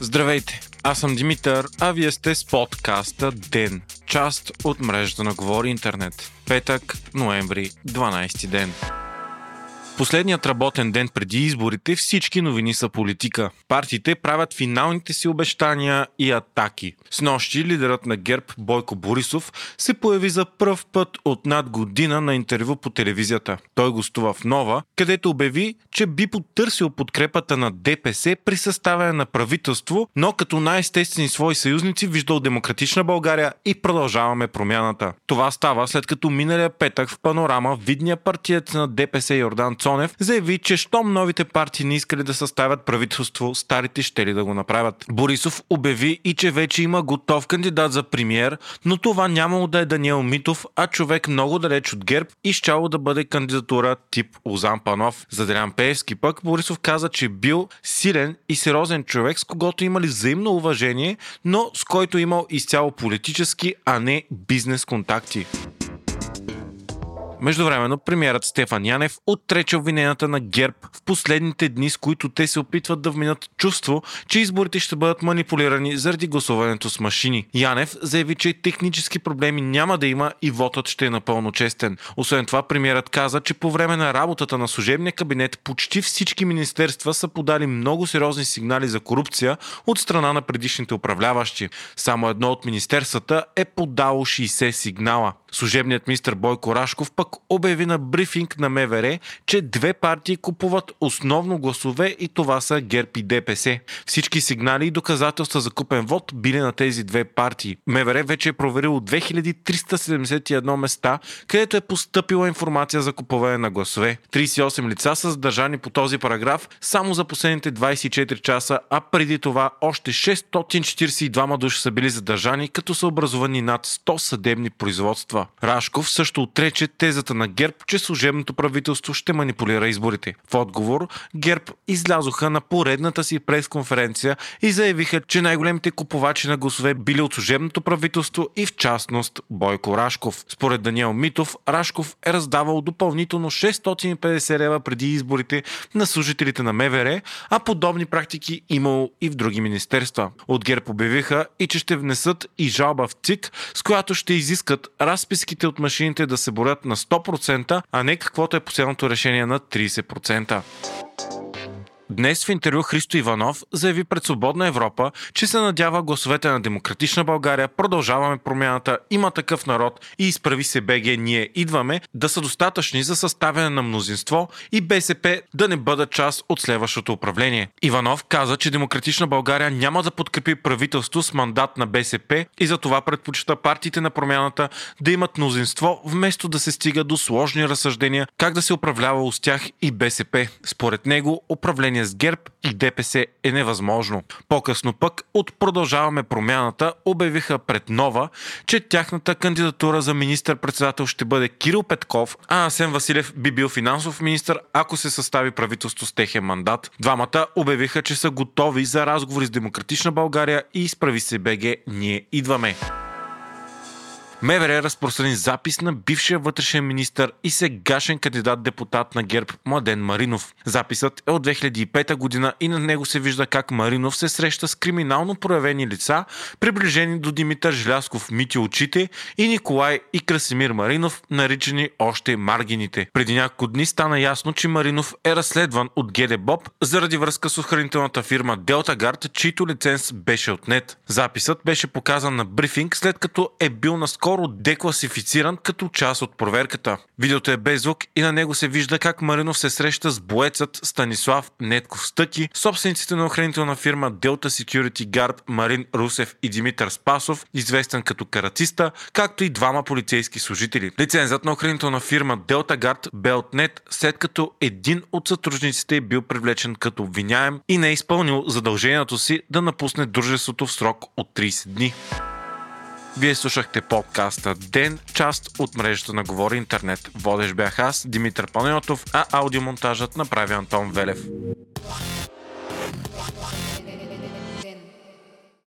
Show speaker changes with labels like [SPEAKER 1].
[SPEAKER 1] Здравейте, аз съм Димитър, а вие сте с подкаста ДЕН, част от мрежата на Говори Интернет. Петък, ноември, 12 ден. Последният работен ден преди изборите всички новини са политика. Партиите правят финалните си обещания и атаки. С нощи лидерът на ГЕРБ Бойко Борисов се появи за пръв път от над година на интервю по телевизията. Той гостува в Нова, където обяви, че би потърсил подкрепата на ДПС при съставяне на правителство, но като най-естествени свои съюзници виждал Демократична България и продължаваме промяната. Това става след като миналия петък в панорама видният партиец на ДПС Йордан Цонев заяви, че щом новите партии не искали да съставят правителство, старите ще ли да го направят. Борисов обяви и че вече има готов кандидат за премьер, но това нямало да е Даниел Митов, а човек много далеч от ГЕРБ и щяло да бъде кандидатура тип Озан Панов. За Делян Пеевски пък Борисов каза, че бил силен и сериозен човек, с когото имали взаимно уважение, но с който имал изцяло политически, а не бизнес контакти. Междувременно премиерът Стефан Янев отрече обвиненията на ГЕРБ в последните дни, с които те се опитват да вминат чувство, че изборите ще бъдат манипулирани заради гласуването с машини. Янев заяви, че технически проблеми няма да има и вотът ще е напълно честен. Освен това, премиерът каза, че по време на работата на служебния кабинет почти всички министерства са подали много сериозни сигнали за корупция от страна на предишните управляващи. Само едно от министерствата е подало 60 сигнала. Служебният министр Бойко Рашков пък обяви на брифинг на МВР, че две партии купуват основно гласове и това са ГЕРБ и ДПС. Всички сигнали и доказателства за купен вод били на тези две партии. МВР вече е проверило 2371 места, където е поступила информация за купуване на гласове. 38 лица са задържани по този параграф само за последните 24 часа, а преди това още 642 души са били задържани, като са образовани над 100 съдебни производства. Рашков също отрече тезата на ГЕРБ, че служебното правителство ще манипулира изборите. В отговор ГЕРБ излязоха на поредната си пресконференция и заявиха, че най-големите купувачи на гласове били от служебното правителство и в частност Бойко Рашков. Според Даниел Митов, Рашков е раздавал допълнително 650 лева преди изборите на служителите на МВР, а подобни практики имало и в други министерства. От ГЕРБ обявиха и че ще внесат и жалба в ЦИК, с която ще изискат разписките от машините да се борят на 100%, а не каквото е последното решение на 30%. Днес в интервю Христо Иванов заяви пред Свободна Европа, че се надява гласовете на Демократична България, продължаваме промяната, има такъв народ и изправи се БГ, ние идваме, да са достатъчни за съставяне на мнозинство и БСП да не бъдат част от следващото управление. Иванов каза, че Демократична България няма да подкрепи правителство с мандат на БСП и за това предпочита партиите на промяната да имат мнозинство, вместо да се стига до сложни разсъждения как да се управлява с тях и БСП. Според него управление с ГЕРБ и ДПС е невъзможно. По-късно пък от Продължаваме промяната обявиха пред Нова, че тяхната кандидатура за министър-председател ще бъде Кирил Петков, а Асен Василев би бил финансов министр, ако се състави правителство с техен мандат. Двамата обявиха, че са готови за разговори с Демократична България и изправи се БГ Ние идваме. МВР разпространи запис на бившия вътрешен министр и сегашен кандидат депутат на ГЕРБ Младен Маринов. Записът е от 2005 година и на него се вижда как Маринов се среща с криминално проявени лица, приближени до Димитър Желясков Мити очите и Николай и Красимир Маринов, наричани още Маргините. Преди няколко дни стана ясно, че Маринов е разследван от ГД Боб заради връзка с охранителната фирма Делта Гард, чийто лиценз беше отнет. Записът беше показан на брифинг, след като е бил наскоро скоро декласифициран като част от проверката. Видеото е без звук и на него се вижда как Маринов се среща с боецът Станислав Нетков Стъки, собствениците на охранителна фирма Delta Security Guard Марин Русев и Димитър Спасов, известен като каратиста, както и двама полицейски служители. Лицензът на охранителна фирма Delta Guard бе след като един от сътрудниците е бил привлечен като обвиняем и не е изпълнил задължението си да напусне дружеството в срок от 30 дни. Вие слушахте подкаста Ден, част от мрежата на Говори Интернет. Водещ бях аз, Димитър Панайотов, а аудиомонтажът направи Антон Велев.